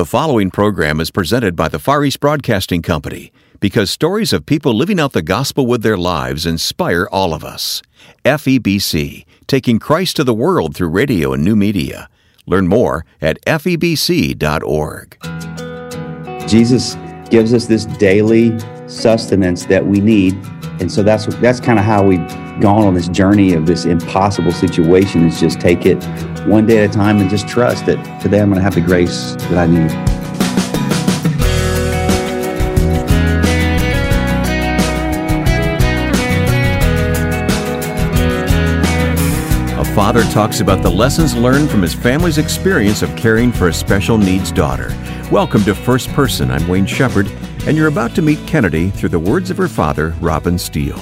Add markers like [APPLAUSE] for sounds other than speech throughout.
The following program is presented by the Far East Broadcasting Company because stories of people living out the gospel with their lives inspire all of us. FEBC, taking Christ to the world through radio and new media. Learn more at febc.org. Jesus gives us this daily sustenance that we need. And so that's that's kind of how we've gone on this journey of this impossible situation is just take it one day at a time and just trust that today I'm going to have the grace that I need. A father talks about the lessons learned from his family's experience of caring for a special needs daughter. Welcome to First Person. I'm Wayne Shepherd, and you're about to meet Kennady through the words of her father, Robin Steele.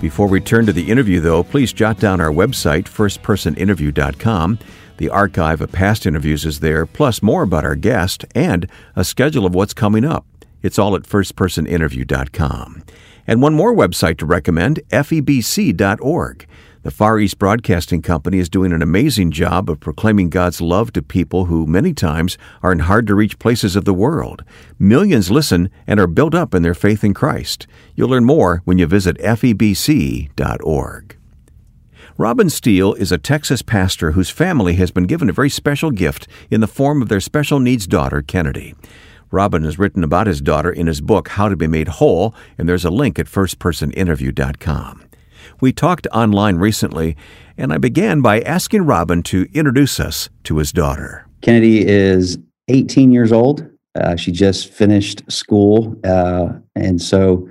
Before we turn to the interview, though, please jot down our website, firstpersoninterview.com. The archive of past interviews is there, plus more about our guest and a schedule of what's coming up. It's all at firstpersoninterview.com. And one more website to recommend, febc.org. The Far East Broadcasting Company is doing an amazing job of proclaiming God's love to people who many times are in hard to reach places of the world. Millions listen and are built up in their faith in Christ. You'll learn more when you visit febc.org. Robin Steele is a Texas pastor whose family has been given a very special gift in the form of their special needs daughter, Kennady. Robin has written about his daughter in his book, How to Be Made Whole, and there's a link at firstpersoninterview.com. We talked online recently, and I began by asking Robin to introduce us to his daughter. Kennady is 18 years old. Uh, she just finished school, uh, and so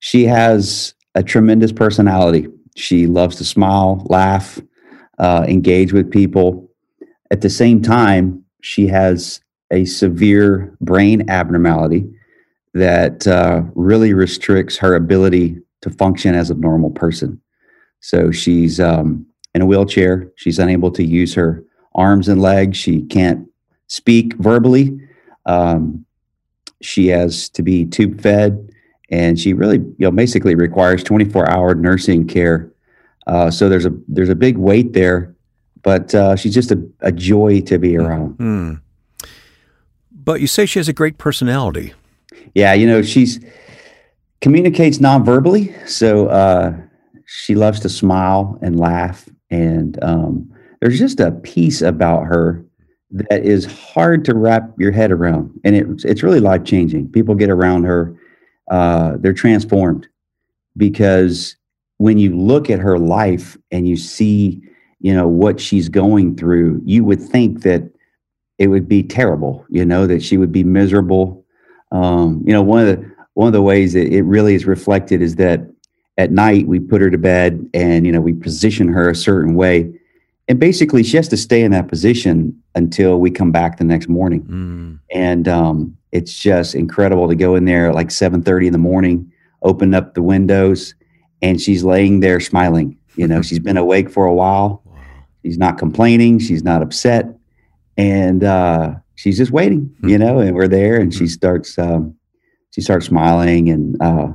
she has a tremendous personality. She loves to smile, laugh, uh, engage with people. At the same time, she has a severe brain abnormality that uh, really restricts her ability to function as a normal person. So she's um, in a wheelchair. She's unable to use her arms and legs. She can't speak verbally. Um, she has to be tube fed, and she really, you know, basically requires 24 hour nursing care. Uh, so there's a there's a big weight there, but uh, she's just a, a, joy to be around. Mm-hmm. But you say she has a great personality. Yeah, you know she's communicates non-verbally, so uh, she loves to smile and laugh, and um, there's just a piece about her that is hard to wrap your head around, and it, it's really life changing. People get around her, uh, they're transformed because when you look at her life and you see, you know, what she's going through, you would think that it would be terrible, you know, that she would be miserable. Um, you know, one of the one of the ways that it really is reflected is that at night we put her to bed and you know we position her a certain way. And basically she has to stay in that position until we come back the next morning. Mm. and um, it's just incredible to go in there at like 7.30 in the morning open up the windows and she's laying there smiling. You know she's been awake for a while. [LAUGHS] Wow. she's not complaining. She's not upset. And uh, she's just waiting mm. you know and we're there and she starts um, she starts smiling and uh,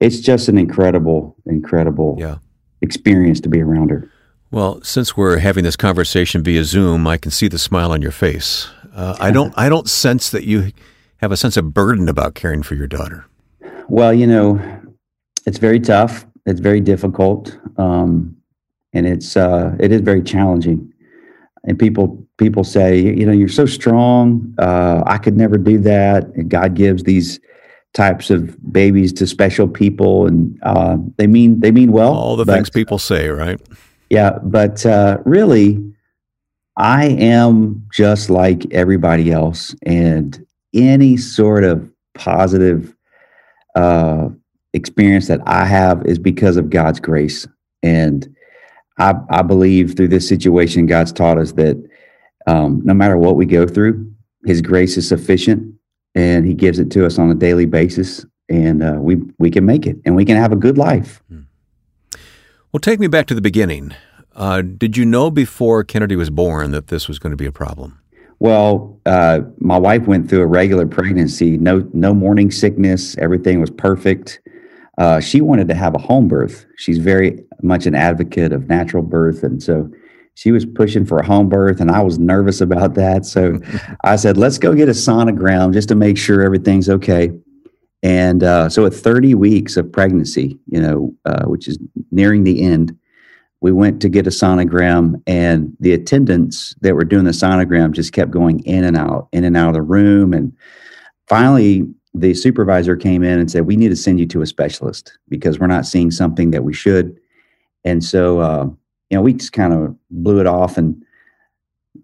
it's just an incredible incredible yeah. experience to be around her. Well since we're having this conversation via zoom i can see the smile on your face. Uh, i don't i don't sense that you have a sense of burden about caring for your daughter. Well you know it's very tough it's very difficult um, and it's uh, it is very challenging. And people people say you know you're so strong uh, i could never do that and god gives these types of babies to special people, and uh, they mean they mean well. All the but, things people say, right? Yeah, but uh, really, I am just like everybody else, and any sort of positive uh, experience that I have is because of God's grace, and I, I believe through this situation, God's taught us that um, no matter what we go through, His grace is sufficient and he gives it to us on a daily basis and uh, we we can make it and we can have a good life. Hmm. well take me back to the beginning. Uh, did you know before Kennady was born that this was going to be a problem? Well uh, my wife went through a regular pregnancy no no morning sickness everything was perfect. Uh, she wanted to have a home birth. She's very much an advocate of natural birth and so she was pushing for a home birth and I was nervous about that. So I said, let's go get a sonogram just to make sure everything's okay. And uh, so at 30 weeks of pregnancy, you know, uh, which is nearing the end, we went to get a sonogram and the attendants that were doing the sonogram just kept going in and out, in and out of the room. And finally, the supervisor came in and said, we need to send you to a specialist because we're not seeing something that we should. And so, uh, you know, we just kind of blew it off and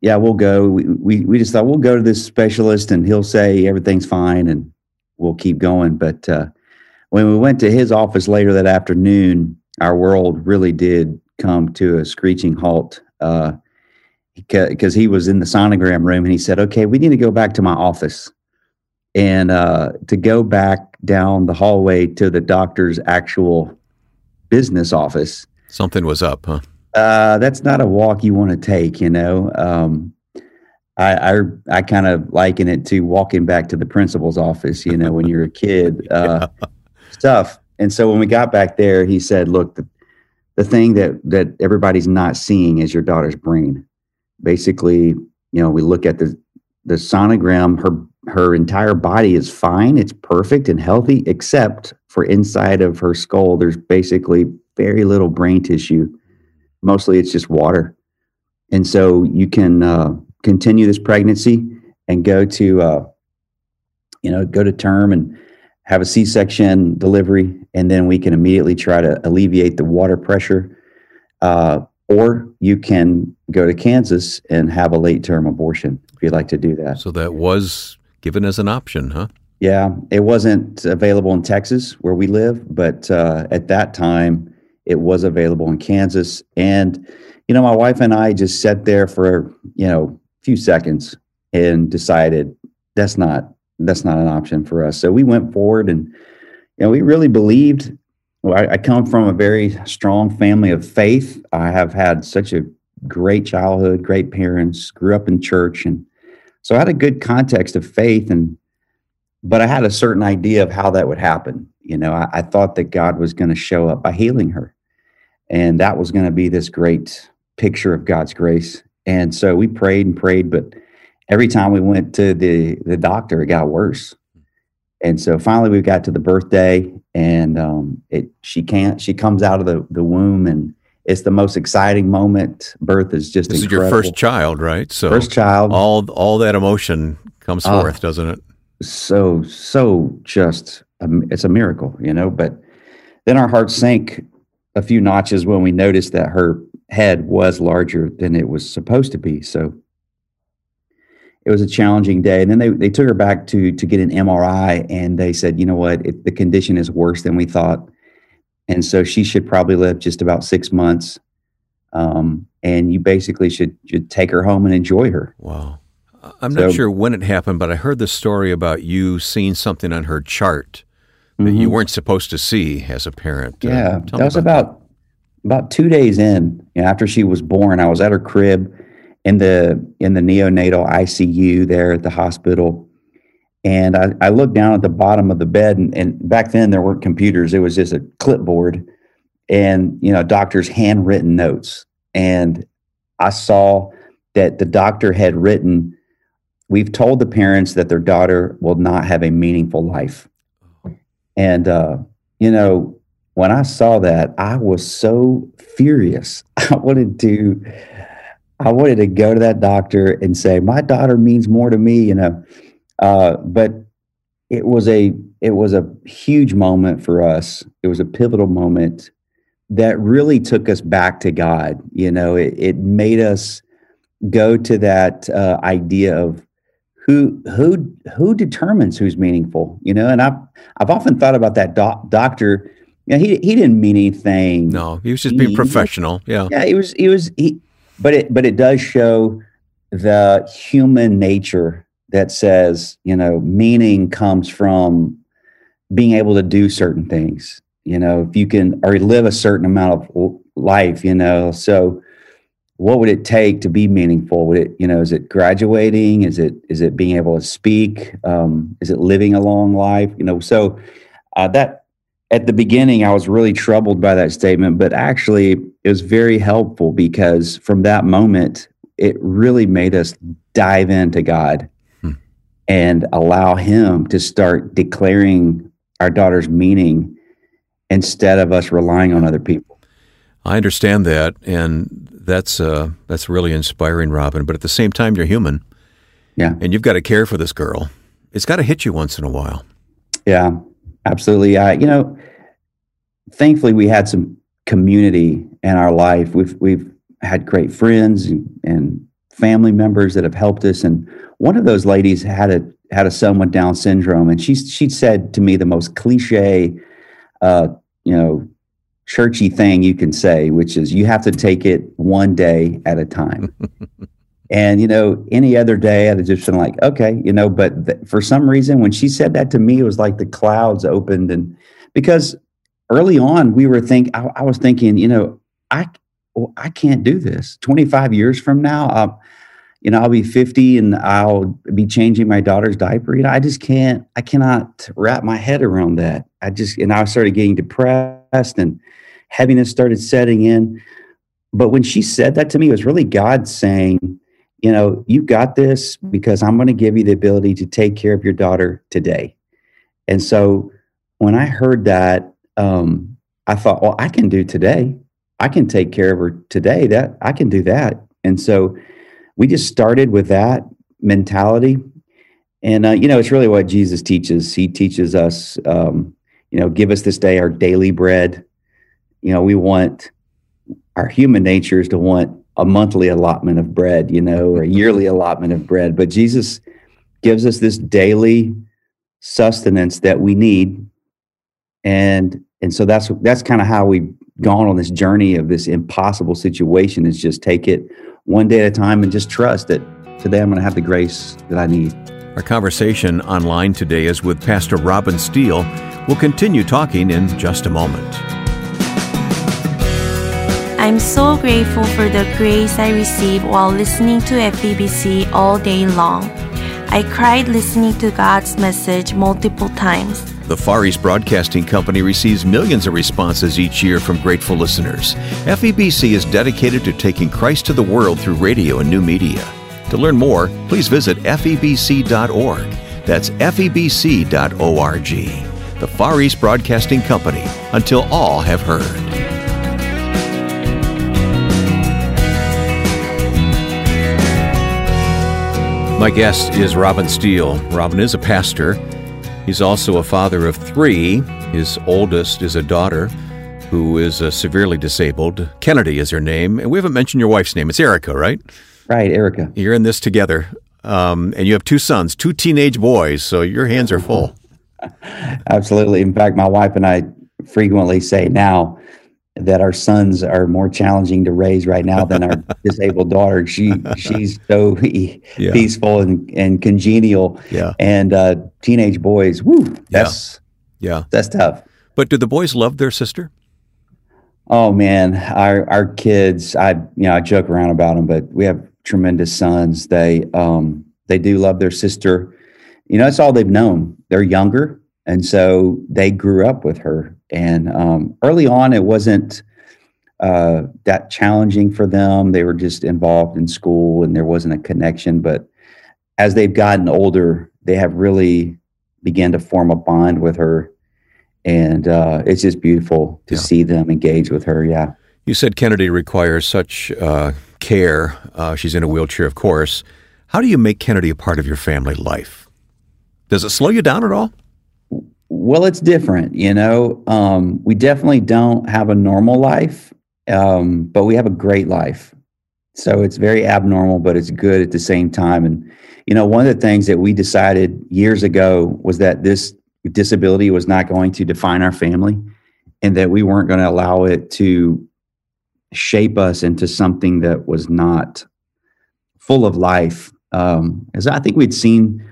yeah, we'll go. We, we, we just thought we'll go to this specialist and he'll say everything's fine and we'll keep going. But uh, when we went to his office later that afternoon, our world really did come to a screeching halt uh, because he was in the sonogram room and he said, okay, we need to go back to my office. And uh, to go back down the hallway to the doctor's actual business office. Something was up, huh? Uh, that's not a walk you want to take, you know. Um, I I, I kind of liken it to walking back to the principal's office, you know, when you're a kid, [LAUGHS] uh, yeah. stuff. And so when we got back there, he said, "Look, the, the thing that that everybody's not seeing is your daughter's brain. Basically, you know, we look at the the sonogram. Her her entire body is fine. It's perfect and healthy, except for inside of her skull. There's basically very little brain tissue." Mostly it's just water. And so you can uh, continue this pregnancy and go to, uh, you know, go to term and have a C section delivery. And then we can immediately try to alleviate the water pressure. Uh, or you can go to Kansas and have a late term abortion if you'd like to do that. So that was given as an option, huh? Yeah, it wasn't available in Texas where we live, but uh, at that time, it was available in Kansas. And, you know, my wife and I just sat there for, you know, a few seconds and decided that's not that's not an option for us. So we went forward and you know, we really believed well, I, I come from a very strong family of faith. I have had such a great childhood, great parents, grew up in church and so I had a good context of faith and but I had a certain idea of how that would happen. You know, I, I thought that God was going to show up by healing her. And that was going to be this great picture of God's grace. And so we prayed and prayed, but every time we went to the, the doctor, it got worse. And so finally we got to the birthday and um, it, she can't, she comes out of the, the womb and it's the most exciting moment. Birth is just this incredible. is your first child, right? So first child. All all that emotion comes uh, forth, doesn't it? So so just um, it's a miracle, you know. But then our hearts sank a few notches when we noticed that her head was larger than it was supposed to be. So it was a challenging day. And then they, they took her back to to get an MRI, and they said, you know what, it, the condition is worse than we thought, and so she should probably live just about six months. Um, and you basically should should take her home and enjoy her. Wow. I'm so, not sure when it happened, but I heard the story about you seeing something on her chart that mm-hmm. you weren't supposed to see as a parent. Uh, yeah, uh, that was about that. about two days in you know, after she was born. I was at her crib in the in the neonatal ICU there at the hospital, and I, I looked down at the bottom of the bed, and, and back then there weren't computers; it was just a clipboard, and you know, doctor's handwritten notes, and I saw that the doctor had written. We've told the parents that their daughter will not have a meaningful life and, uh, you know, when I saw that, I was so furious. [LAUGHS] I wanted to, I wanted to go to that doctor and say, my daughter means more to me, you know. Uh, but it was a, it was a huge moment for us. It was a pivotal moment that really took us back to God. You know, it, it made us go to that uh, idea of who who who determines who's meaningful you know? And i've i've often thought about that doc, doctor. You know, he he didn't mean anything. No he was just being he, professional yeah. Yeah he was he was he but it but it does show the human nature that says you know meaning comes from being able to do certain things you know? If you can or live a certain amount of life you know? So what would it take to be meaningful would it you know is it graduating is it is it being able to speak um, is it living a long life you know so uh, that at the beginning, I was really troubled by that statement, but actually, it was very helpful because from that moment, it really made us dive into God hmm. and allow Him to start declaring our daughter's meaning instead of us relying on other people. I understand that, and that's uh, that's really inspiring, Robin. But at the same time, you're human, yeah, and you've got to care for this girl. It's got to hit you once in a while. Yeah, absolutely. I, you know, thankfully we had some community in our life. We've we've had great friends and, and family members that have helped us. And one of those ladies had a had a son with Down syndrome, and she she said to me the most cliche, uh, you know, churchy thing you can say, which is you have to take it one day at a time. [LAUGHS] and you know, any other day I'd have just been like, okay, you know. But th- for some reason, when she said that to me, it was like the clouds opened, and because early on we were think I, I was thinking, you know, I well, I can't do this. Twenty five years from now, I'll, you know, I'll be fifty and I'll be changing my daughter's diaper. You know, I just can't. I cannot wrap my head around that. I just and I started getting depressed and heaviness started setting in. But when she said that to me, it was really God saying, you know, you got this because I'm going to give you the ability to take care of your daughter today. And so when I heard that, um, I thought, well, I can do today. I can take care of her today. That I can do that. And so we just started with that mentality. And, uh, you know, it's really what Jesus teaches. He teaches us, um, you know, give us this day our daily bread. You know, we want our human nature is to want a monthly allotment of bread, you know, or a [LAUGHS] yearly allotment of bread. But Jesus gives us this daily sustenance that we need. And and so that's that's kind of how we've gone on this journey of this impossible situation is just take it one day at a time and just trust that today I'm going to have the grace that I need. Our conversation online today is with Pastor Robin Steele. We'll continue talking in just a moment. I'm so grateful for the grace I received while listening to FEBC all day long. I cried listening to God's message multiple times. The Far East Broadcasting Company receives millions of responses each year from grateful listeners. FEBC is dedicated to taking Christ to the world through radio and new media. To learn more, please visit febc.org. That's febc.org. The Far East Broadcasting Company, until all have heard. My guest is Robin Steele. Robin is a pastor He's also a father of three. His oldest is a daughter who is uh, severely disabled. Kennady is her name. And we haven't mentioned your wife's name. It's Erica, right? Right, Erica. You're in this together. Um, and you have two sons, two teenage boys. So your hands are full. [LAUGHS] Absolutely. In fact, my wife and I frequently say now, that our sons are more challenging to raise right now than our [LAUGHS] disabled daughter. She she's so yeah. peaceful and, and congenial. Yeah. And uh, teenage boys, woo, that's yeah. yeah. That's tough. But do the boys love their sister? Oh man, our our kids, I you know, I joke around about them, but we have tremendous sons. They um they do love their sister. You know, that's all they've known. They're younger, and so they grew up with her and um, early on, it wasn't uh, that challenging for them. They were just involved in school and there wasn't a connection. But as they've gotten older, they have really began to form a bond with her. And uh, it's just beautiful to yeah. see them engage with her. Yeah. You said Kennady requires such uh, care. Uh, she's in a wheelchair, of course. How do you make Kennady a part of your family life? Does it slow you down at all? Well, it's different, you know. Um, we definitely don't have a normal life, um, but we have a great life. So it's very abnormal, but it's good at the same time. And you know, one of the things that we decided years ago was that this disability was not going to define our family, and that we weren't going to allow it to shape us into something that was not full of life. Um, as I think we'd seen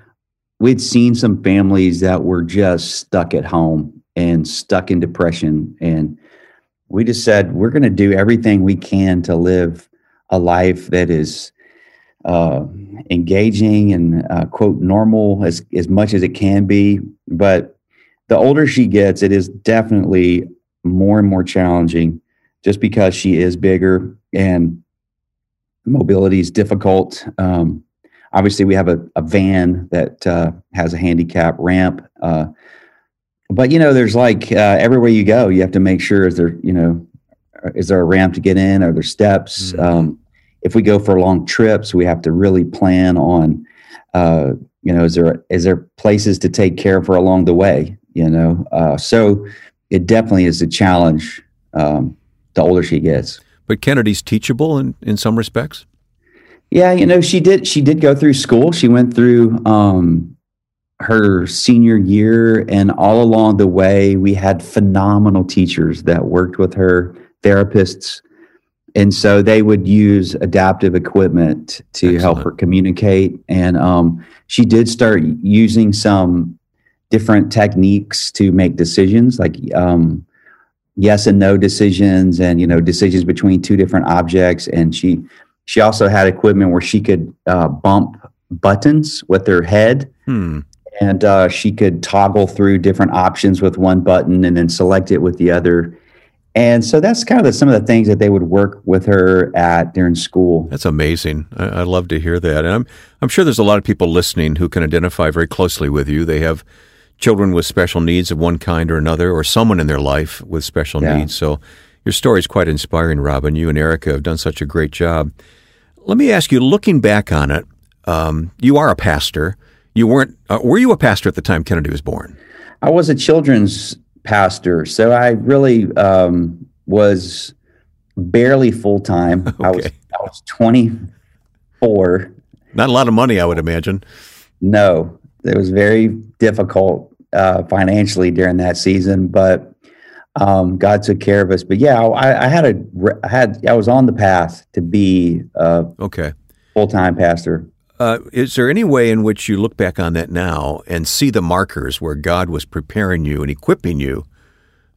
we'd seen some families that were just stuck at home and stuck in depression and we just said we're going to do everything we can to live a life that is uh, engaging and uh, quote normal as as much as it can be but the older she gets, it is definitely more and more challenging just because she is bigger and mobility is difficult. Um, obviously, we have a, a van that uh, has a handicap ramp. Uh, but you know, there's like uh, everywhere you go, you have to make sure is there, you know, is there a ramp to get in? Are there steps? Mm-hmm. Um, if we go for long trips, we have to really plan on, uh, you know, is there is there places to take care of her along the way? You know, uh, so it definitely is a challenge um, the older she gets. But Kennady's teachable in in some respects. Yeah, you know, she did. She did go through school. She went through um, her senior year, and all along the way, we had phenomenal teachers that worked with her, therapists, and so they would use adaptive equipment to Excellent. help her communicate. And um, she did start using some different techniques to make decisions, like um, yes and no decisions, and you know decisions between two different objects. And she she also had equipment where she could uh, bump buttons with her head. Hmm. And uh, she could toggle through different options with one button and then select it with the other and so that's kind of the, some of the things that they would work with her at during school. That's amazing. I, I, love to hear that. And I'm, I'm sure there's a lot of people listening who can identify very closely with you. They have children with special needs of one kind or another, or someone in their life with special yeah. needs. So your story is quite inspiring, Robin. You and Erica have done such a great job. Let me ask you, looking back on it, um, you are a pastor. You weren't, uh, were you a pastor at the time Kennady was born? I was a children's pastor. So I really um, was barely full time. Okay. [LAUGHS] I was I was 24. Not a lot of money, I would imagine. No, it was very difficult uh, financially during that season, but um, God took care of us. But yeah, I, I, had a I had I was on the path to be a okay full time pastor. Uh, is there any way in which you look back on that now and see the markers where God was preparing you and equipping you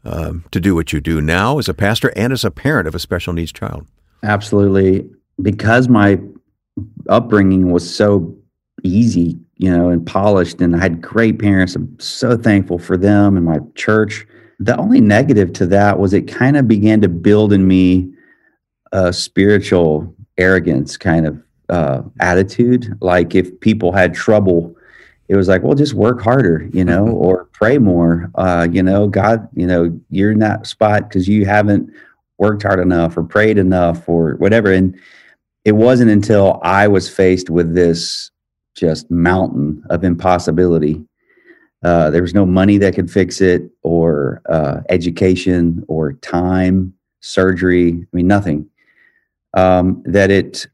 um, to do what you do now as a pastor and as a parent of a special needs child? Absolutely. Because my upbringing was so easy, you know, and polished, and I had great parents. I'm so thankful for them and my church. The only negative to that was it kind of began to build in me a spiritual arrogance kind of uh, attitude. Like if people had trouble, it was like, well, just work harder, you know, or pray more. Uh, you know, God, you know, you're in that spot because you haven't worked hard enough or prayed enough or whatever. And it wasn't until I was faced with this just mountain of impossibility. Uh, there was no money that could fix it, or uh, education, or time, surgery. I mean, nothing. Um, that it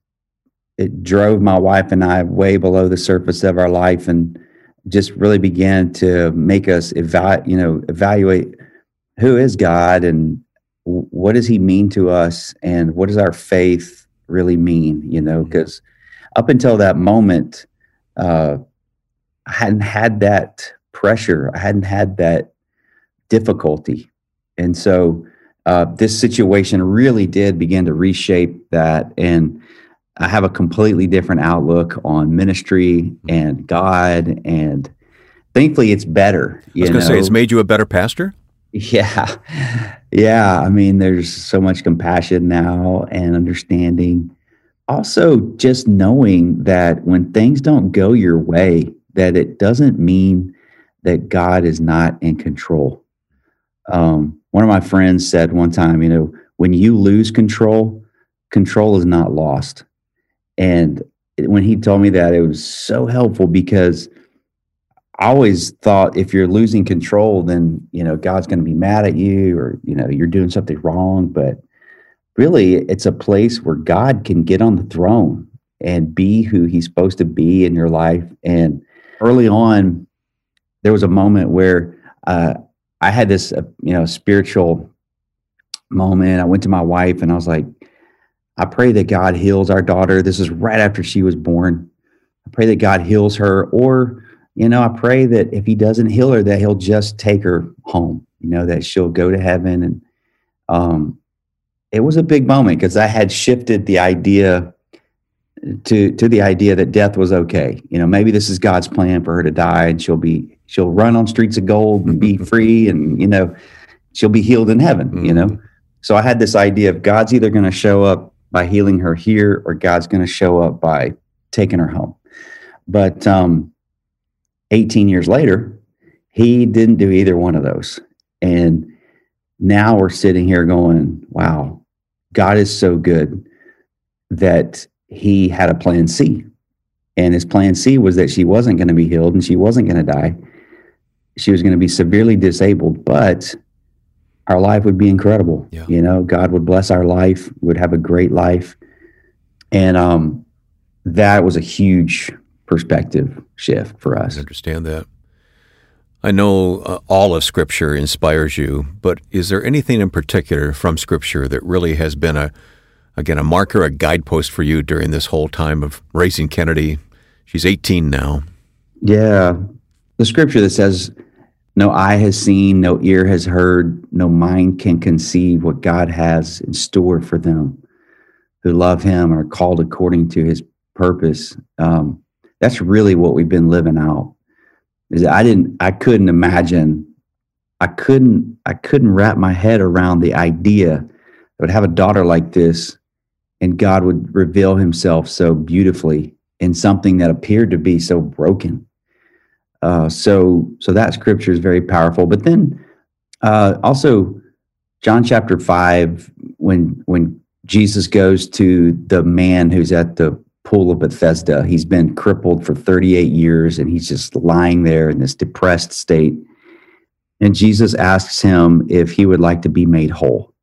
it drove my wife and I way below the surface of our life and just really began to make us eva- you know evaluate who is God and what does he mean to us and what does our faith really mean you know because mm-hmm. up until that moment uh, I hadn't had that pressure I hadn't had that difficulty and so uh, this situation really did begin to reshape that and I have a completely different outlook on ministry mm-hmm. and God, and thankfully, it's better. I was going to say, it's made you a better pastor. Yeah, [LAUGHS] yeah. I mean, there's so much compassion now and understanding. Also, just knowing that when things don't go your way, that it doesn't mean that God is not in control. Um, one of my friends said one time, you know, when you lose control, control is not lost and when he told me that, it was so helpful because I always thought if you're losing control, then you know God's going to be mad at you, or you know you're doing something wrong. But really, it's a place where God can get on the throne and be who He's supposed to be in your life. And early on, there was a moment where uh, I had this, uh, you know, spiritual moment. I went to my wife and I was like, I pray that God heals our daughter. This is right after she was born. I pray that God heals her, or, you know, I pray that if He doesn't heal her, that He'll just take her home, you know, that she'll go to heaven. And um, it was a big moment because I had shifted the idea to to the idea that death was okay. You know, maybe this is God's plan for her to die, and she'll be she'll run on streets of gold and be [LAUGHS] free, and you know, she'll be healed in heaven. Mm-hmm. You know, so I had this idea of God's either going to show up by healing her here, or God's going to show up by taking her home. But um, 18 years later, he didn't do either one of those, and now we're sitting here going, "Wow, God is so good." that he had a plan C. And his plan C was that she wasn't going to be healed and she wasn't going to die. She was going to be severely disabled, but our life would be incredible. Yeah. You know, God would bless our life, would have a great life. And um, that was a huge perspective shift for us. I understand that. I know uh, all of Scripture inspires you, but is there anything in particular from Scripture that really has been a again, a marker, a guidepost for you during this whole time of raising Kennady. She's 18 now. Yeah. The scripture that says, no eye has seen, no ear has heard, no mind can conceive what God has in store for them who love Him and are called according to His purpose. Um, that's really what we've been living out. Is I didn't, I couldn't imagine, I couldn't, I couldn't wrap my head around the idea that I would have a daughter like this and God would reveal himself so beautifully in something that appeared to be so broken. Uh, so, so that scripture is very powerful. But then uh, also, John chapter five, when when Jesus goes to the man who's at the pool of Bethesda, he's been crippled for 38 years, and he's just lying there in this depressed state. And Jesus asks him if he would like to be made whole.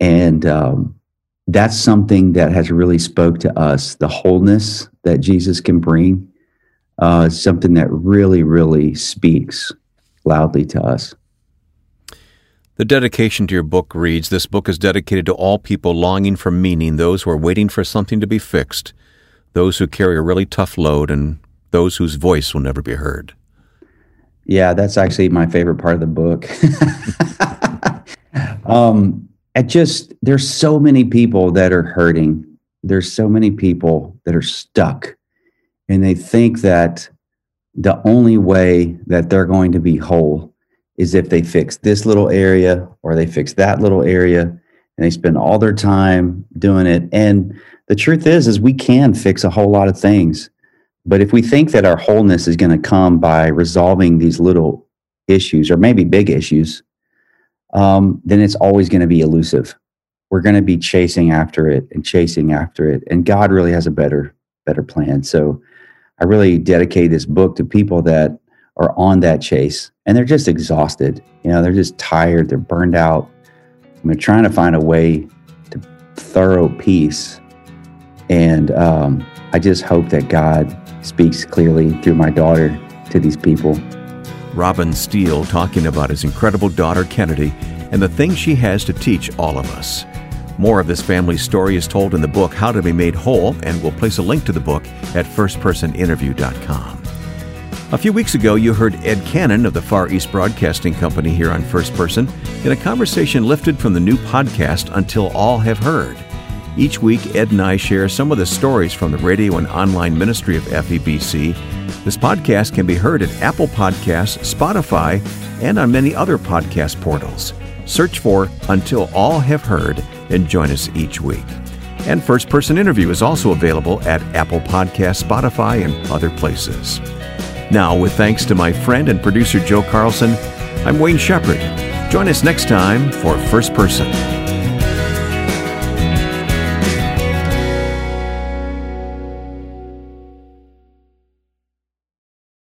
And um, that's something that has really spoke to us. The wholeness that Jesus can bring uh, something that really, really speaks loudly to us. The dedication to your book reads This book is dedicated to all people longing for meaning, those who are waiting for something to be fixed, those who carry a really tough load, and those whose voice will never be heard. Yeah, that's actually my favorite part of the book. [LAUGHS] um, just there's so many people that are hurting. There's so many people that are stuck and they think that the only way that they're going to be whole is if they fix this little area or they fix that little area and they spend all their time doing it and the truth is is we can fix a whole lot of things but if we think that our wholeness is going to come by resolving these little issues or maybe big issues um, then it's always going to be elusive. We're going to be chasing after it and chasing after it. And God really has a better, better plan. So I really dedicate this book to people that are on that chase and they're just exhausted. You know, they're just tired, they're burned out. I mean, trying to find a way to thorough peace. And um, I just hope that God speaks clearly through my daughter to these people. Robin Steele talking about his incredible daughter Kennady and the things she has to teach all of us. More of this family story is told in the book How to Be Made Whole, and we'll place a link to the book at firstpersoninterview.com. A few weeks ago, you heard Ed Cannon of the Far East Broadcasting Company here on First Person in a conversation lifted from the new podcast Until All Have Heard. Each week, Ed and I share some of the stories from the radio and online ministry of FEBC. This podcast can be heard at Apple Podcasts, Spotify, and on many other podcast portals. Search for Until All Have Heard and join us each week. And First Person Interview is also available at Apple Podcasts, Spotify, and other places. Now, with thanks to my friend and producer Joe Carlson, I'm Wayne Shepherd. Join us next time for First Person.